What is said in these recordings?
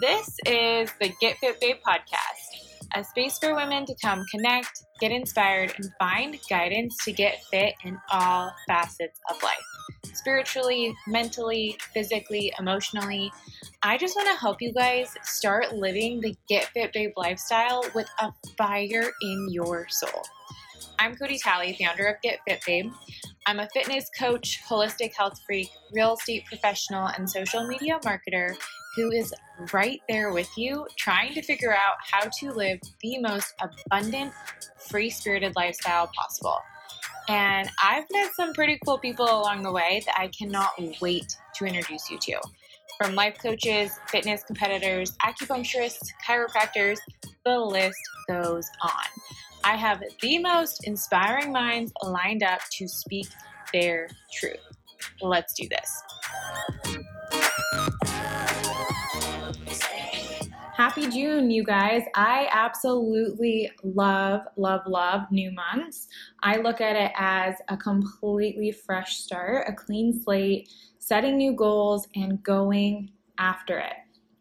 This is the Get Fit Babe podcast, a space for women to come connect, get inspired, and find guidance to get fit in all facets of life spiritually, mentally, physically, emotionally. I just want to help you guys start living the Get Fit Babe lifestyle with a fire in your soul. I'm Cody Talley, founder of Get Fit Babe. I'm a fitness coach, holistic health freak, real estate professional, and social media marketer who is right there with you trying to figure out how to live the most abundant, free spirited lifestyle possible. And I've met some pretty cool people along the way that I cannot wait to introduce you to. From life coaches, fitness competitors, acupuncturists, chiropractors, the list goes on. I have the most inspiring minds lined up to speak their truth. Let's do this. Happy June, you guys. I absolutely love, love, love new months. I look at it as a completely fresh start, a clean slate, setting new goals, and going after it.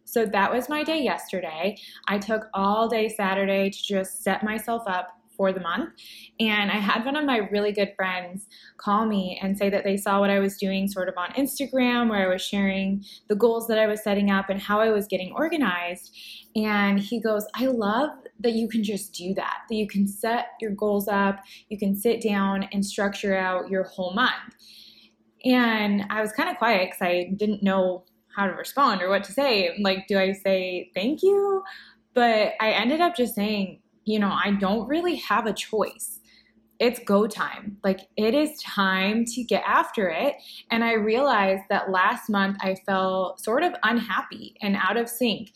So that was my day yesterday. I took all day Saturday to just set myself up for the month. And I had one of my really good friends call me and say that they saw what I was doing sort of on Instagram, where I was sharing the goals that I was setting up and how I was getting organized. And he goes, I love that you can just do that, that you can set your goals up, you can sit down and structure out your whole month. And I was kind of quiet because I didn't know how to respond or what to say. Like, do I say thank you? But I ended up just saying, you know, I don't really have a choice. It's go time. Like it is time to get after it. And I realized that last month I felt sort of unhappy and out of sync.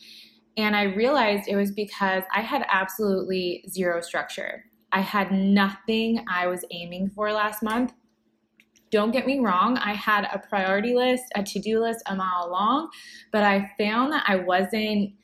And I realized it was because I had absolutely zero structure. I had nothing I was aiming for last month. Don't get me wrong, I had a priority list, a to do list a mile long, but I found that I wasn't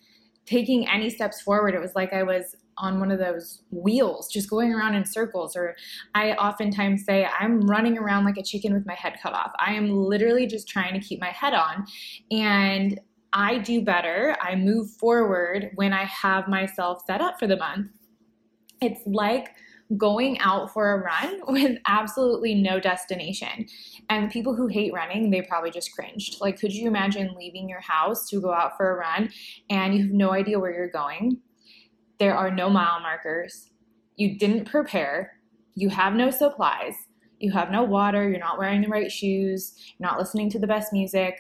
taking any steps forward. It was like I was on one of those wheels, just going around in circles. Or I oftentimes say, I'm running around like a chicken with my head cut off. I am literally just trying to keep my head on. And I do better, I move forward when I have myself set up for the month. It's like going out for a run with absolutely no destination. And people who hate running, they probably just cringed. Like, could you imagine leaving your house to go out for a run and you have no idea where you're going? There are no mile markers. You didn't prepare. You have no supplies. You have no water. You're not wearing the right shoes. You're not listening to the best music.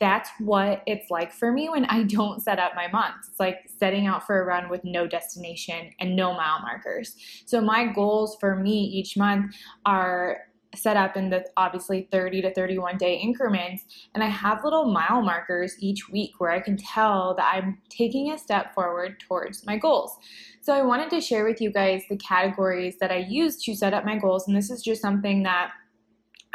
That's what it's like for me when I don't set up my months. It's like setting out for a run with no destination and no mile markers. So, my goals for me each month are set up in the obviously 30 to 31 day increments. And I have little mile markers each week where I can tell that I'm taking a step forward towards my goals. So I wanted to share with you guys the categories that I use to set up my goals. And this is just something that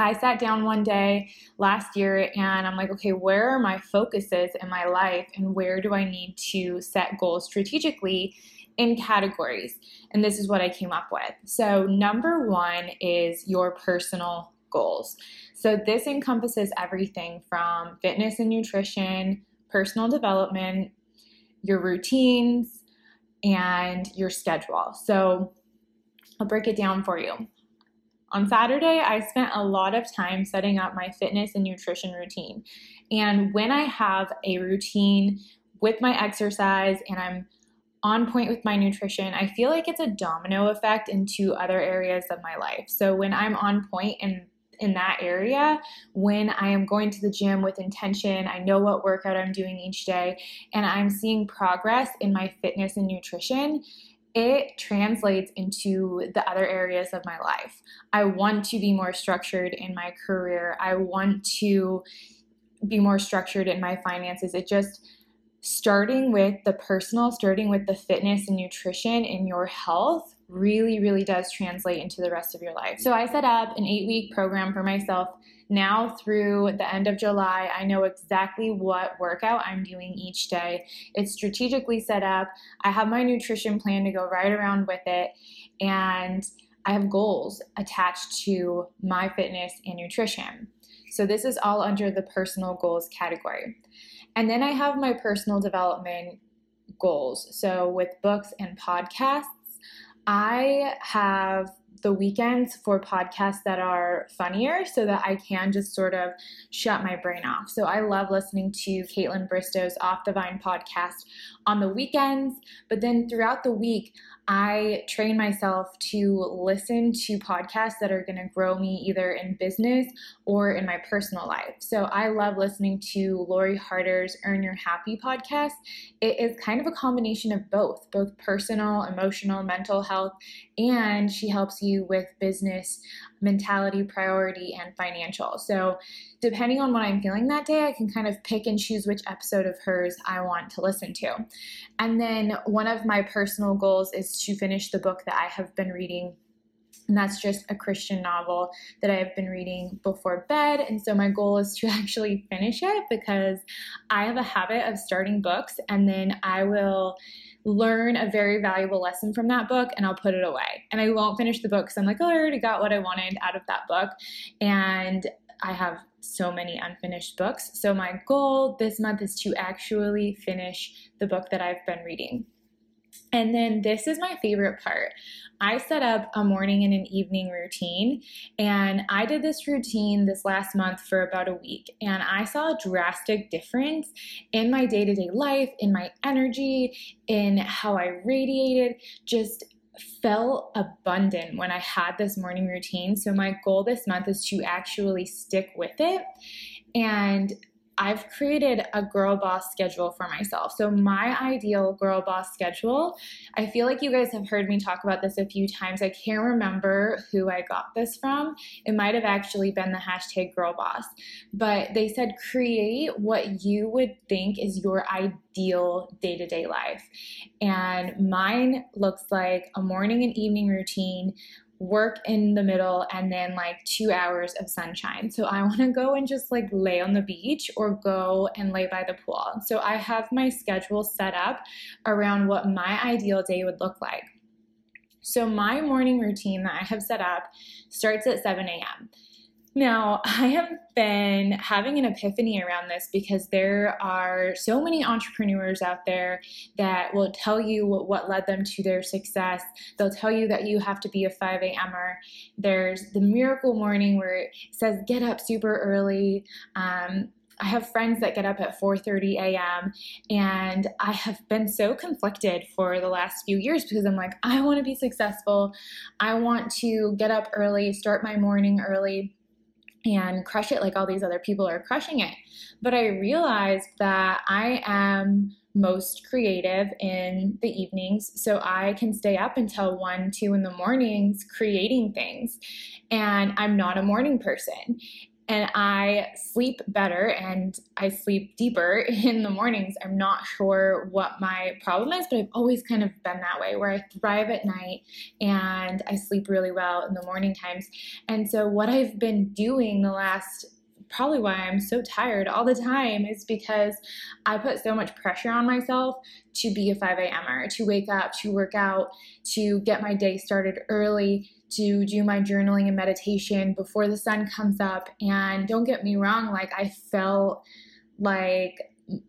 I sat down one day last year and I'm like, okay, where are my focuses in my life and where do I need to set goals strategically in categories. And this is what I came up with. So, number one is your personal goals. So, this encompasses everything from fitness and nutrition, personal development, your routines, and your schedule. So, I'll break it down for you. On Saturday, I spent a lot of time setting up my fitness and nutrition routine. And when I have a routine with my exercise and I'm on point with my nutrition, I feel like it's a domino effect into other areas of my life. So when I'm on point in in that area, when I am going to the gym with intention, I know what workout I'm doing each day, and I'm seeing progress in my fitness and nutrition, it translates into the other areas of my life. I want to be more structured in my career. I want to be more structured in my finances. It just starting with the personal, starting with the fitness and nutrition in your health really, really does translate into the rest of your life. So I set up an eight week program for myself. Now, through the end of July, I know exactly what workout I'm doing each day. It's strategically set up. I have my nutrition plan to go right around with it. And I have goals attached to my fitness and nutrition. So, this is all under the personal goals category. And then I have my personal development goals. So with books and podcasts, I have the weekends for podcasts that are funnier so that I can just sort of shut my brain off. So I love listening to Kaitlyn Bristowe's Off the Vine podcast on the weekends, but then throughout the week, I train myself to listen to podcasts that are going to grow me either in business or in my personal life. So I love listening to Lori Harder's Earn Your Happy podcast. It is kind of a combination of both, both personal, emotional, mental health, and she helps you with business mentality, priority, and financial. So depending on what I'm feeling that day, I can kind of pick and choose which episode of hers I want to listen to. And then one of my personal goals is to finish the book that I have been reading and that's just a Christian novel that I've been reading before bed. And so my goal is to actually finish it because I have a habit of starting books and then I will learn a very valuable lesson from that book and I'll put it away. And I won't finish the book because I'm like, oh, I already got what I wanted out of that book. And I have so many unfinished books. So my goal this month is to actually finish the book that I've been reading. And then this is my favorite part. I set up a morning and an evening routine, and I did this routine this last month for about a week, and I saw a drastic difference in my day to day life, in my energy, in how I radiated, just felt abundant when I had this morning routine. So, my goal this month is to actually stick with it and I've created a girl boss schedule for myself. So, my ideal girl boss schedule, I feel like you guys have heard me talk about this a few times. I can't remember who I got this from. It might have actually been the hashtag girl boss, but they said create what you would think is your ideal day to day life. And mine looks like a morning and evening routine work in the middle and then like two hours of sunshine. So I want to go and just like lay on the beach or go and lay by the pool. So I have my schedule set up around what my ideal day would look like. So my morning routine that I have set up starts at 7 a.m. Now, I have been having an epiphany around this because there are so many entrepreneurs out there that will tell you what, led them to their success. They'll tell you that you have to be a 5 a.m.er. There's the miracle morning where it says get up super early. Um, I have friends that get up at 4:30 a.m. and I have been so conflicted for the last few years because I'm like I want to be successful. I want to get up early, start my morning early and crush it like all these other people are crushing it. But I realized that I am most creative in the evenings. So I can stay up until one, two in the mornings creating things. And I'm not a morning person and I sleep better and I sleep deeper in the mornings. I'm not sure what my problem is, but I've always kind of been that way where I thrive at night and I sleep really well in the morning times. And so, what I've been doing the last probably why I'm so tired all the time is because I put so much pressure on myself to be a 5 a.m.er, to wake up, to work out, to get my day started early, to do my journaling and meditation before the sun comes up. And don't get me wrong, like I felt like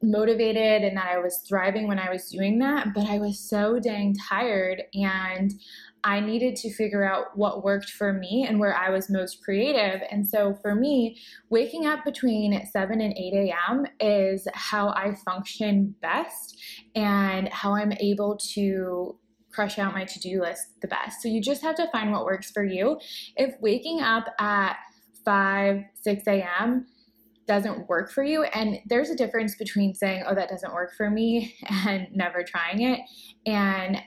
motivated and that I was thriving when I was doing that, but I was so dang tired and I needed to figure out what worked for me and where I was most creative. And so for me, waking up between 7 and 8 a.m. is how I function best and how I'm able to crush out my to do list the best. So you just have to find what works for you. If waking up at 5, 6 a.m., doesn't work for you. And there's a difference between saying, oh, that doesn't work for me and never trying it, and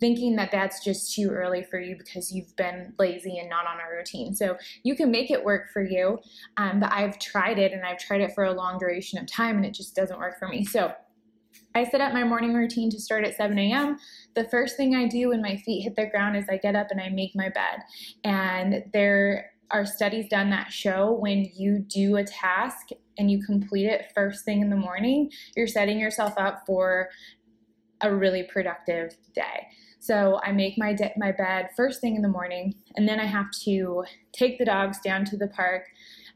thinking that that's just too early for you because you've been lazy and not on a routine. So you can make it work for you. Um, but I've tried it and I've tried it for a long duration of time and it just doesn't work for me. So I set up my morning routine to start at 7 a.m. The first thing I do when my feet hit the ground is I get up and I make my bed. And there are studies done that show when you do a task and you complete it first thing in the morning, you're setting yourself up for a really productive day. So I make my de- my bed first thing in the morning, and then I have to take the dogs down to the park.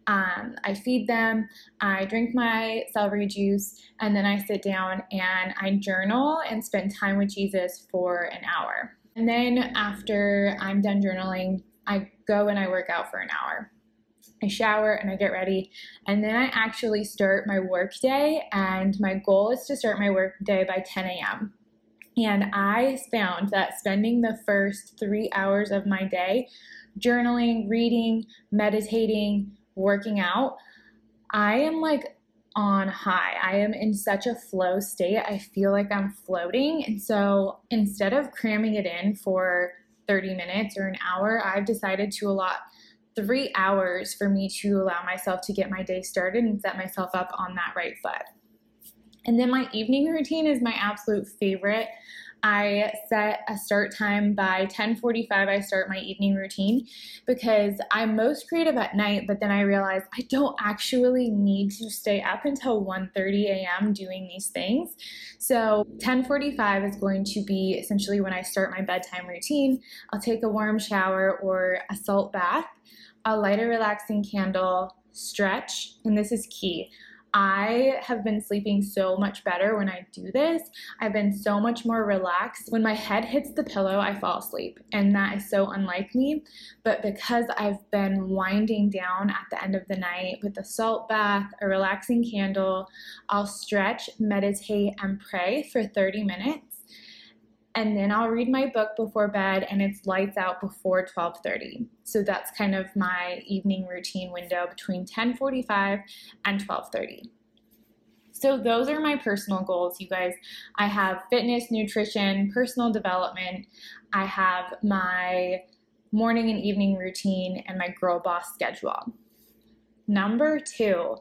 Um, I feed them, I drink my celery juice, and then I sit down and I journal and spend time with Jesus for an hour. And then after I'm done journaling, I go and I work out for an hour. I shower and I get ready, and then I actually start my work day. And my goal is to start my work day by 10 a.m. And I found that spending the first three hours of my day journaling, reading, meditating, working out, I am like on high. I am in such a flow state. I feel like I'm floating. And so instead of cramming it in for 30 minutes or an hour, I've decided to allot three hours for me to allow myself to get my day started and set myself up on that right foot. And then my evening routine is my absolute favorite. I set a start time by 10:45 I start my evening routine because I'm most creative at night but then I realize I don't actually need to stay up until 1:30 a.m. doing these things. So 10:45 is going to be essentially when I start my bedtime routine. I'll take a warm shower or a salt bath. I'll light a relaxing candle, stretch, and this is key. I have been sleeping so much better when I do this. I've been so much more relaxed. When my head hits the pillow, I fall asleep, and that is so unlike me. But because I've been winding down at the end of the night with a salt bath, a relaxing candle, I'll stretch, meditate, and pray for 30 minutes and then I'll read my book before bed and it's lights out before 12:30. So that's kind of my evening routine window between 10:45 and 12:30. So those are my personal goals, you guys. I have fitness, nutrition, personal development. I have my morning and evening routine and my girl boss schedule. Number 2,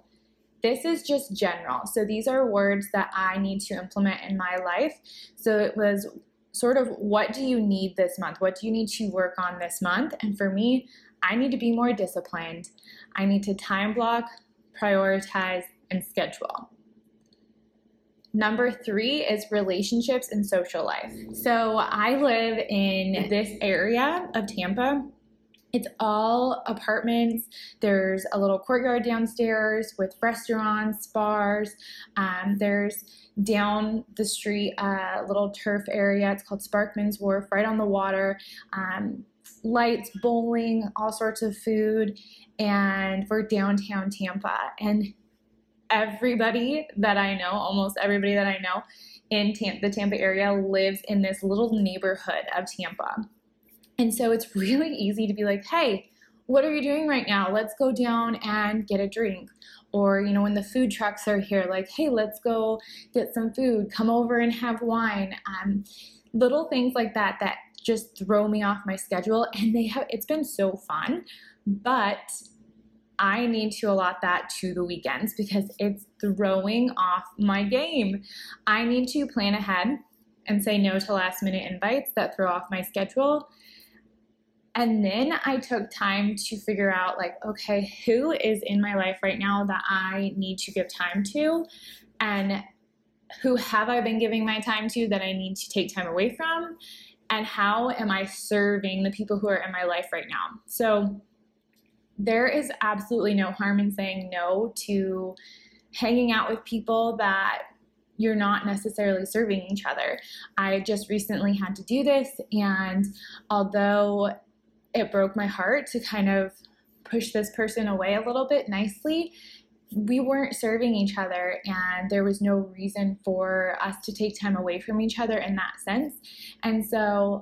this is just general. So these are words that I need to implement in my life. So it was sort of what do you need this month? What do you need to work on this month? And for me, I need to be more disciplined. I need to time block, prioritize, and schedule. Number three is relationships and social life. So I live in this area of Tampa. It's all apartments. There's a little courtyard downstairs with restaurants, bars. Um, there's down the street, a little turf area. It's called Sparkman's Wharf, right on the water. Um, lights, bowling, all sorts of food, and we're downtown Tampa. And everybody that I know, almost everybody that I know in Tam- the Tampa area, lives in this little neighborhood of Tampa. And so it's really easy to be like, hey, what are you doing right now? Let's go down and get a drink or you know when the food trucks are here like hey let's go get some food come over and have wine um, little things like that that just throw me off my schedule and they have it's been so fun but I need to allot that to the weekends because it's throwing off my game. I need to plan ahead and say no to last minute invites that throw off my schedule and then I took time to figure out, like, okay, who is in my life right now that I need to give time to? And who have I been giving my time to that I need to take time away from? And how am I serving the people who are in my life right now? So there is absolutely no harm in saying no to hanging out with people that you're not necessarily serving each other. I just recently had to do this, and although it broke my heart to kind of push this person away a little bit nicely. We weren't serving each other, and there was no reason for us to take time away from each other in that sense. And so,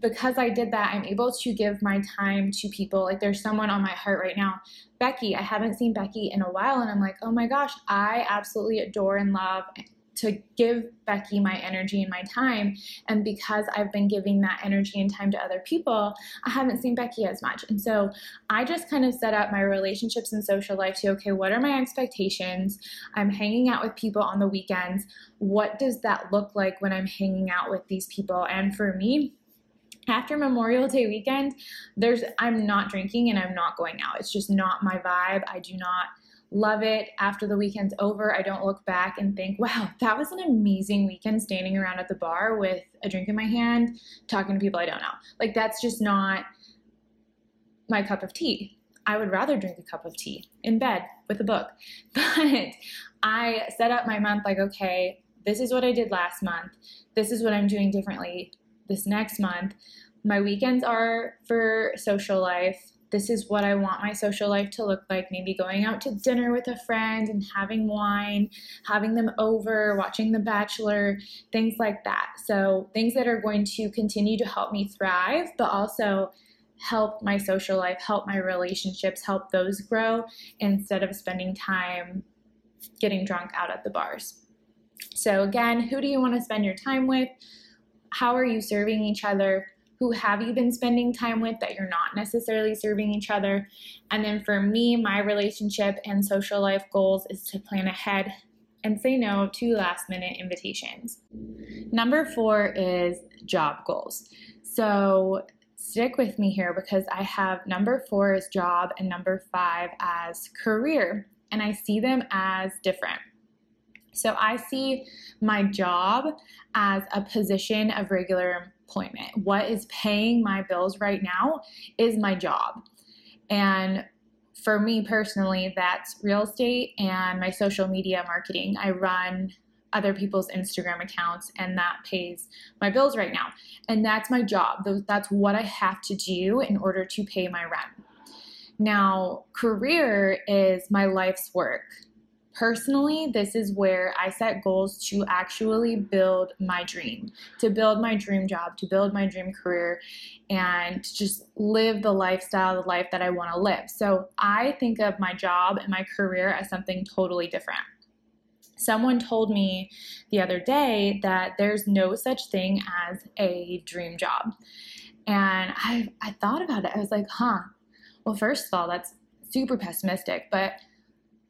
because I did that, I'm able to give my time to people. Like, there's someone on my heart right now, Becky. I haven't seen Becky in a while, and I'm like, oh my gosh, I absolutely adore and love to give Becky my energy and my time. And because I've been giving that energy and time to other people, I haven't seen Becky as much. And so I just kind of set up my relationships and social life to okay, what are my expectations? I'm hanging out with people on the weekends. What does that look like when I'm hanging out with these people? And for me, after Memorial Day weekend, there's I'm not drinking and I'm not going out. It's just not my vibe. I do not love it. After the weekend's over, I don't look back and think, wow, that was an amazing weekend standing around at the bar with a drink in my hand, talking to people I don't know. Like, that's just not my cup of tea. I would rather drink a cup of tea in bed with a book. But I set up my month like, okay, this is what I did last month. This is what I'm doing differently this next month. My weekends are for social life. This is what I want my social life to look like. Maybe going out to dinner with a friend and having wine, having them over, watching The Bachelor, things like that. So, things that are going to continue to help me thrive, but also help my social life, help my relationships, help those grow instead of spending time getting drunk out at the bars. So, again, who do you want to spend your time with? How are you serving each other? Who have you been spending time with that you're not necessarily serving each other? And then for me, my relationship and social life goals is to plan ahead and say no to last minute invitations. Number four is job goals. So stick with me here because I have number four as job and number five as career, and I see them as different. So I see my job as a position of regular employment. What is paying my bills right now is my job. And for me personally, that's real estate and my social media marketing. I run other people's Instagram accounts and that pays my bills right now. And that's my job. That's what I have to do in order to pay my rent. Now, career is my life's work. Personally, this is where I set goals to actually build my dream, to build my dream job, to build my dream career, and just live the lifestyle, the life that I want to live. So I think of my job and my career as something totally different. Someone told me the other day that there's no such thing as a dream job. And I, I thought about it. I was like, huh, well, first of all, that's super pessimistic. But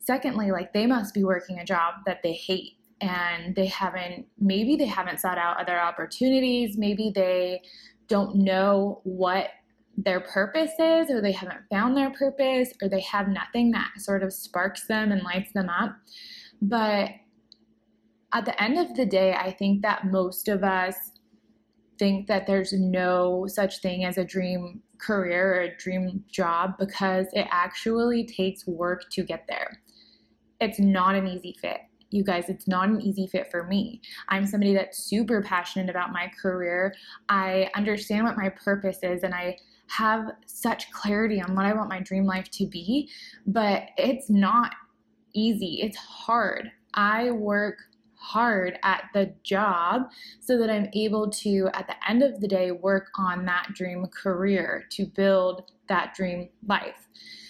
secondly like they must be working a job that they hate and they haven't maybe they haven't sought out other opportunities. Maybe they don't know what their purpose is or they haven't found their purpose or they have nothing that sort of sparks them and lights them up. But at the end of the day i think that most of us think that there's no such thing as a dream career or a dream job because it actually takes work to get there it's not an easy fit. You guys, it's not an easy fit for me. I'm somebody that's super passionate about my career. I understand what my purpose is and I have such clarity on what I want my dream life to be, but it's not easy. It's hard. I work hard at the job so that I'm able to, at the end of the day, work on that dream career to build that dream life.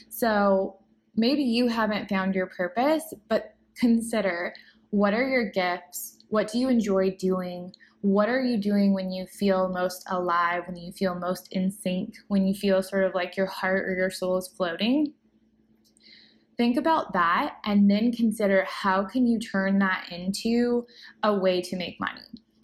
So, maybe you haven't found your purpose, but consider what are your gifts? What do you enjoy doing? What are you doing when you feel most alive, when you feel most in sync, when you feel sort of like your heart or your soul is floating? Think about that and then consider how can you turn that into a way to make money?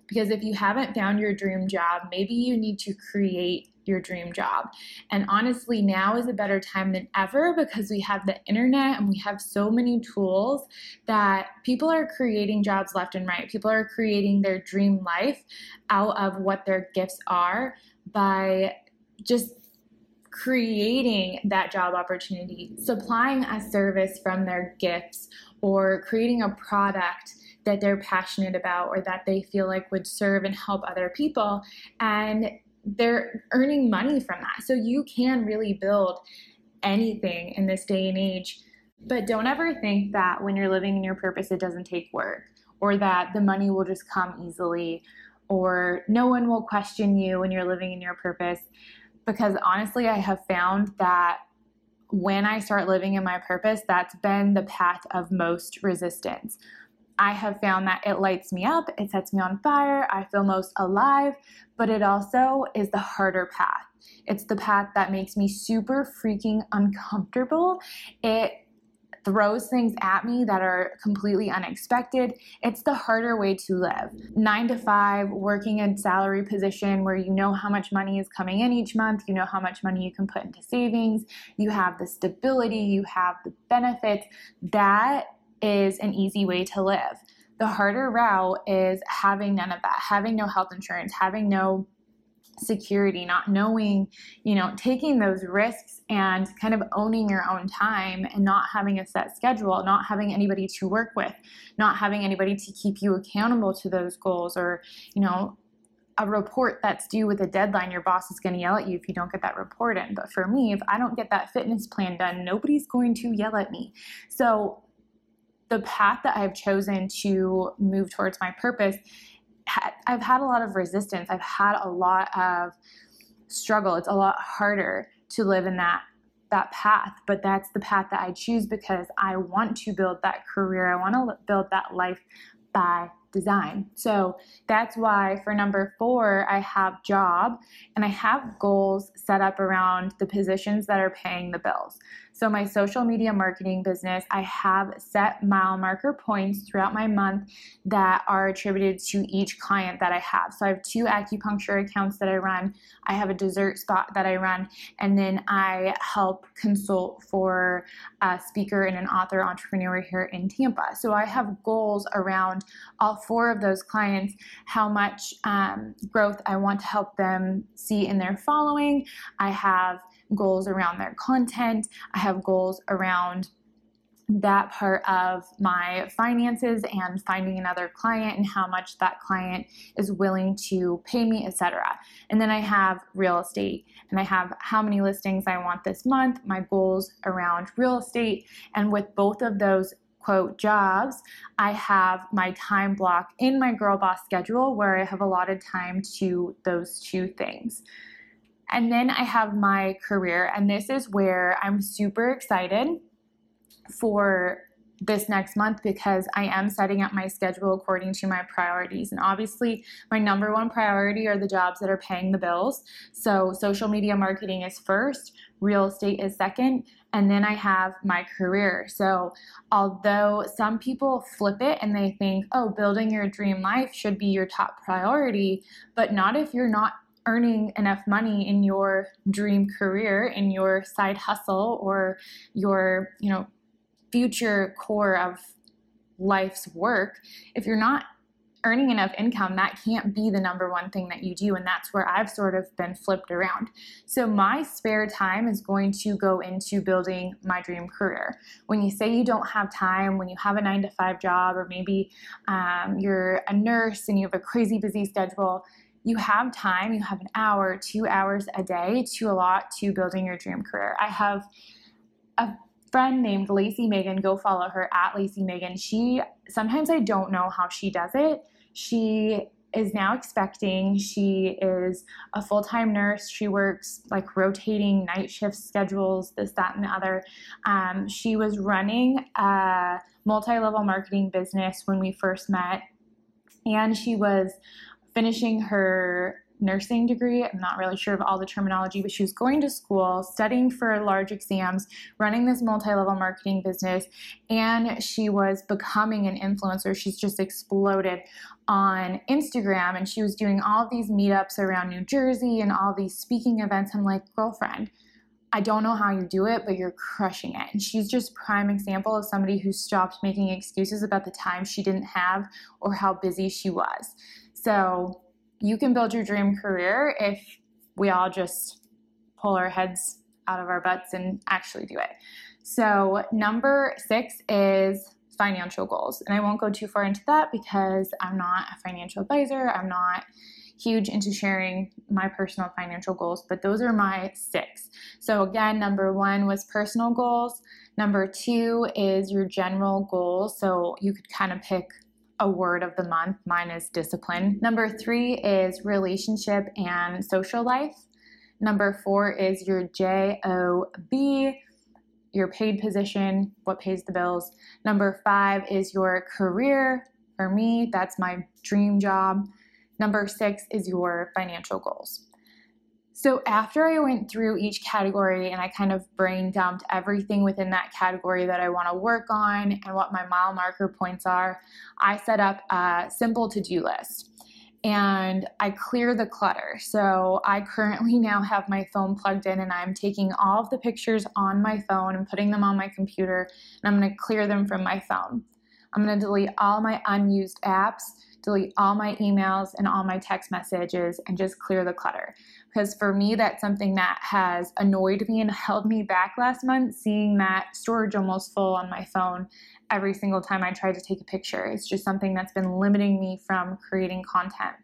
Because if you haven't found your dream job, maybe you need to create your dream job. And honestly, now is a better time than ever because we have the internet and we have so many tools that people are creating jobs left and right. People are creating their dream life out of what their gifts are by just creating that job opportunity, supplying a service from their gifts, or creating a product that they're passionate about or that they feel like would serve and help other people. And they're earning money from that. So you can really build anything in this day and age. But don't ever think that when you're living in your purpose, it doesn't take work or that the money will just come easily or no one will question you when you're living in your purpose. Because honestly, I have found that when I start living in my purpose, that's been the path of most resistance. I have found that it lights me up, it sets me on fire, I feel most alive, but it also is the harder path. It's the path that makes me super freaking uncomfortable. It throws things at me that are completely unexpected. It's the harder way to live. Nine to five, working in a salary position where you know how much money is coming in each month, you know how much money you can put into savings, you have the stability, you have the benefits. That is an easy way to live. The harder route is having none of that, having no health insurance, having no security, not knowing, you know, taking those risks and kind of owning your own time and not having a set schedule, not having anybody to work with, not having anybody to keep you accountable to those goals or, you know, a report that's due with a deadline, your boss is going to yell at you if you don't get that report in. But for me, if I don't get that fitness plan done, nobody's going to yell at me. So the path that I've chosen to move towards my purpose I've had a lot of resistance. I've had a lot of struggle. It's a lot harder to live in that that path, but that's the path that I choose because I want to build that career. I want to build that life by design. So that's why for number four, I have job and I have goals set up around the positions that are paying the bills. So, my social media marketing business, I have set mile marker points throughout my month that are attributed to each client that I have. So, I have two acupuncture accounts that I run, I have a dessert spot that I run, and then I help consult for a speaker and an author entrepreneur here in Tampa. So, I have goals around all four of those clients, how much um, growth I want to help them see in their following. I have goals around their content. I have goals around that part of my finances and finding another client and how much that client is willing to pay me etc and then i have real estate and i have how many listings i want this month my goals around real estate and with both of those quote jobs i have my time block in my girl boss schedule where i have allotted time to those two things and then I have my career, and this is where I'm super excited for this next month because I am setting up my schedule according to my priorities. And obviously, my number one priority are the jobs that are paying the bills. So, social media marketing is first, real estate is second, and then I have my career. So, although some people flip it and they think, oh, building your dream life should be your top priority, but not if you're not earning enough money in your dream career in your side hustle or your you know future core of life's work if you're not earning enough income that can't be the number one thing that you do and that's where I've sort of been flipped around so my spare time is going to go into building my dream career when you say you don't have time when you have a nine to five job or maybe um, you're a nurse and you have a crazy busy schedule you have time, you have an hour, two hours a day to allot to building your dream career. I have a friend named Lacey Megan, go follow her at Lacey Megan. She sometimes I don't know how she does it. She is now expecting. She is a full time nurse. She works like rotating night shift schedules, this, that, and the other. Um, she was running a multi level marketing business when we first met, and she was finishing her nursing degree. I'm not really sure of all the terminology, but she was going to school, studying for large exams, running this multi level marketing business, and she was becoming an influencer. She's just exploded on Instagram and she was doing all these meetups around New Jersey and all these speaking events. I'm like, girlfriend. I don't know how you do it, but you're crushing it. And she's just prime example of somebody who stopped making excuses about the time she didn't have or how busy she was. So you can build your dream career if we all just pull our heads out of our butts and actually do it. So, number six is financial goals. And I won't go too far into that because I'm not a financial advisor. I'm not huge into sharing my personal financial goals, but those are my six. So, again, number one was personal goals. Number two is your general goals. So, you could kind of pick a word of the month. Mine is discipline. Number three is relationship and social life. Number four is your JOB, your paid position, what pays the bills. Number five is your career. For me, that's my dream job. Number six is your financial goals. So after I went through each category and I kind of brain dumped everything within that category that I want to work on and what my mile marker points are, I set up a simple to-do list and I clear the clutter. So I currently now have my phone plugged in and I'm taking all of the pictures on my phone and putting them on my computer and I'm going to clear them from my phone. I'm going to delete all my unused apps, delete all my emails and all my text messages, and just clear the clutter. Because for me, that's something that has annoyed me and held me back last month, seeing that storage almost full on my phone every single time I tried to take a picture. It's just something that's been limiting me from creating content.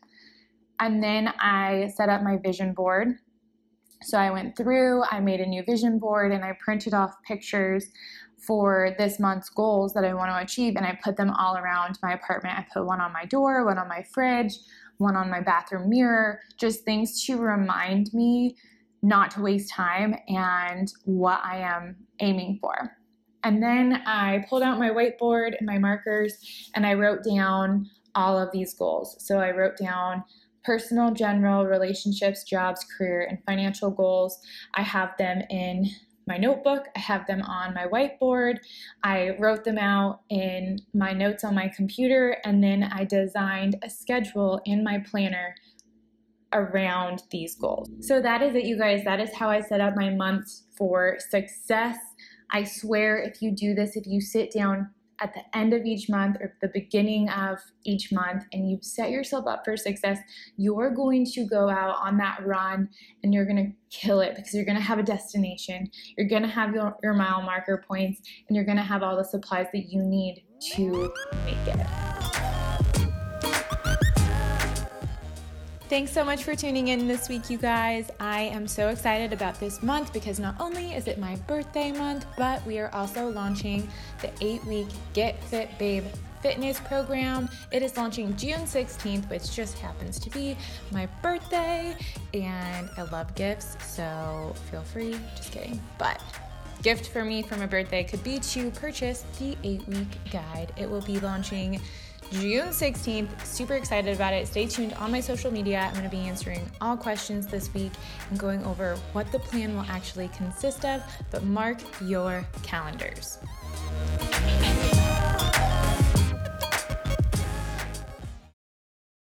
And then I set up my vision board. So I went through, I made a new vision board, and I printed off pictures for this month's goals that I want to achieve, and I put them all around my apartment. I put one on my door, one on my fridge, one on my bathroom mirror, just things to remind me not to waste time and what I am aiming for. And then I pulled out my whiteboard and my markers and I wrote down all of these goals. So I wrote down personal, general, relationships, jobs, career, and financial goals. I have them in my notebook, I have them on my whiteboard. I wrote them out in my notes on my computer, and then I designed a schedule in my planner around these goals. So that is it, you guys. That is how I set up my months for success. I swear, if you do this, if you sit down at the end of each month or the beginning of each month and you set yourself up for success, you're going to go out on that run and you're going to kill it because you're going to have a destination. You're going to have your, your mile marker points and you're going to have all the supplies that you need to make it. Thanks so much for tuning in this week, you guys. I am so excited about this month because not only is it my birthday month, but we are also launching the eight week Get Fit Babe fitness program. It is launching June 16th, which just happens to be my birthday, and I love gifts, so feel free. Just kidding. But gift for me for my birthday could be to purchase the eight week guide. It will be launching June 16th. Super excited about it. Stay tuned on my social media. I'm going to be answering all questions this week and going over what the plan will actually consist of, but mark your calendars.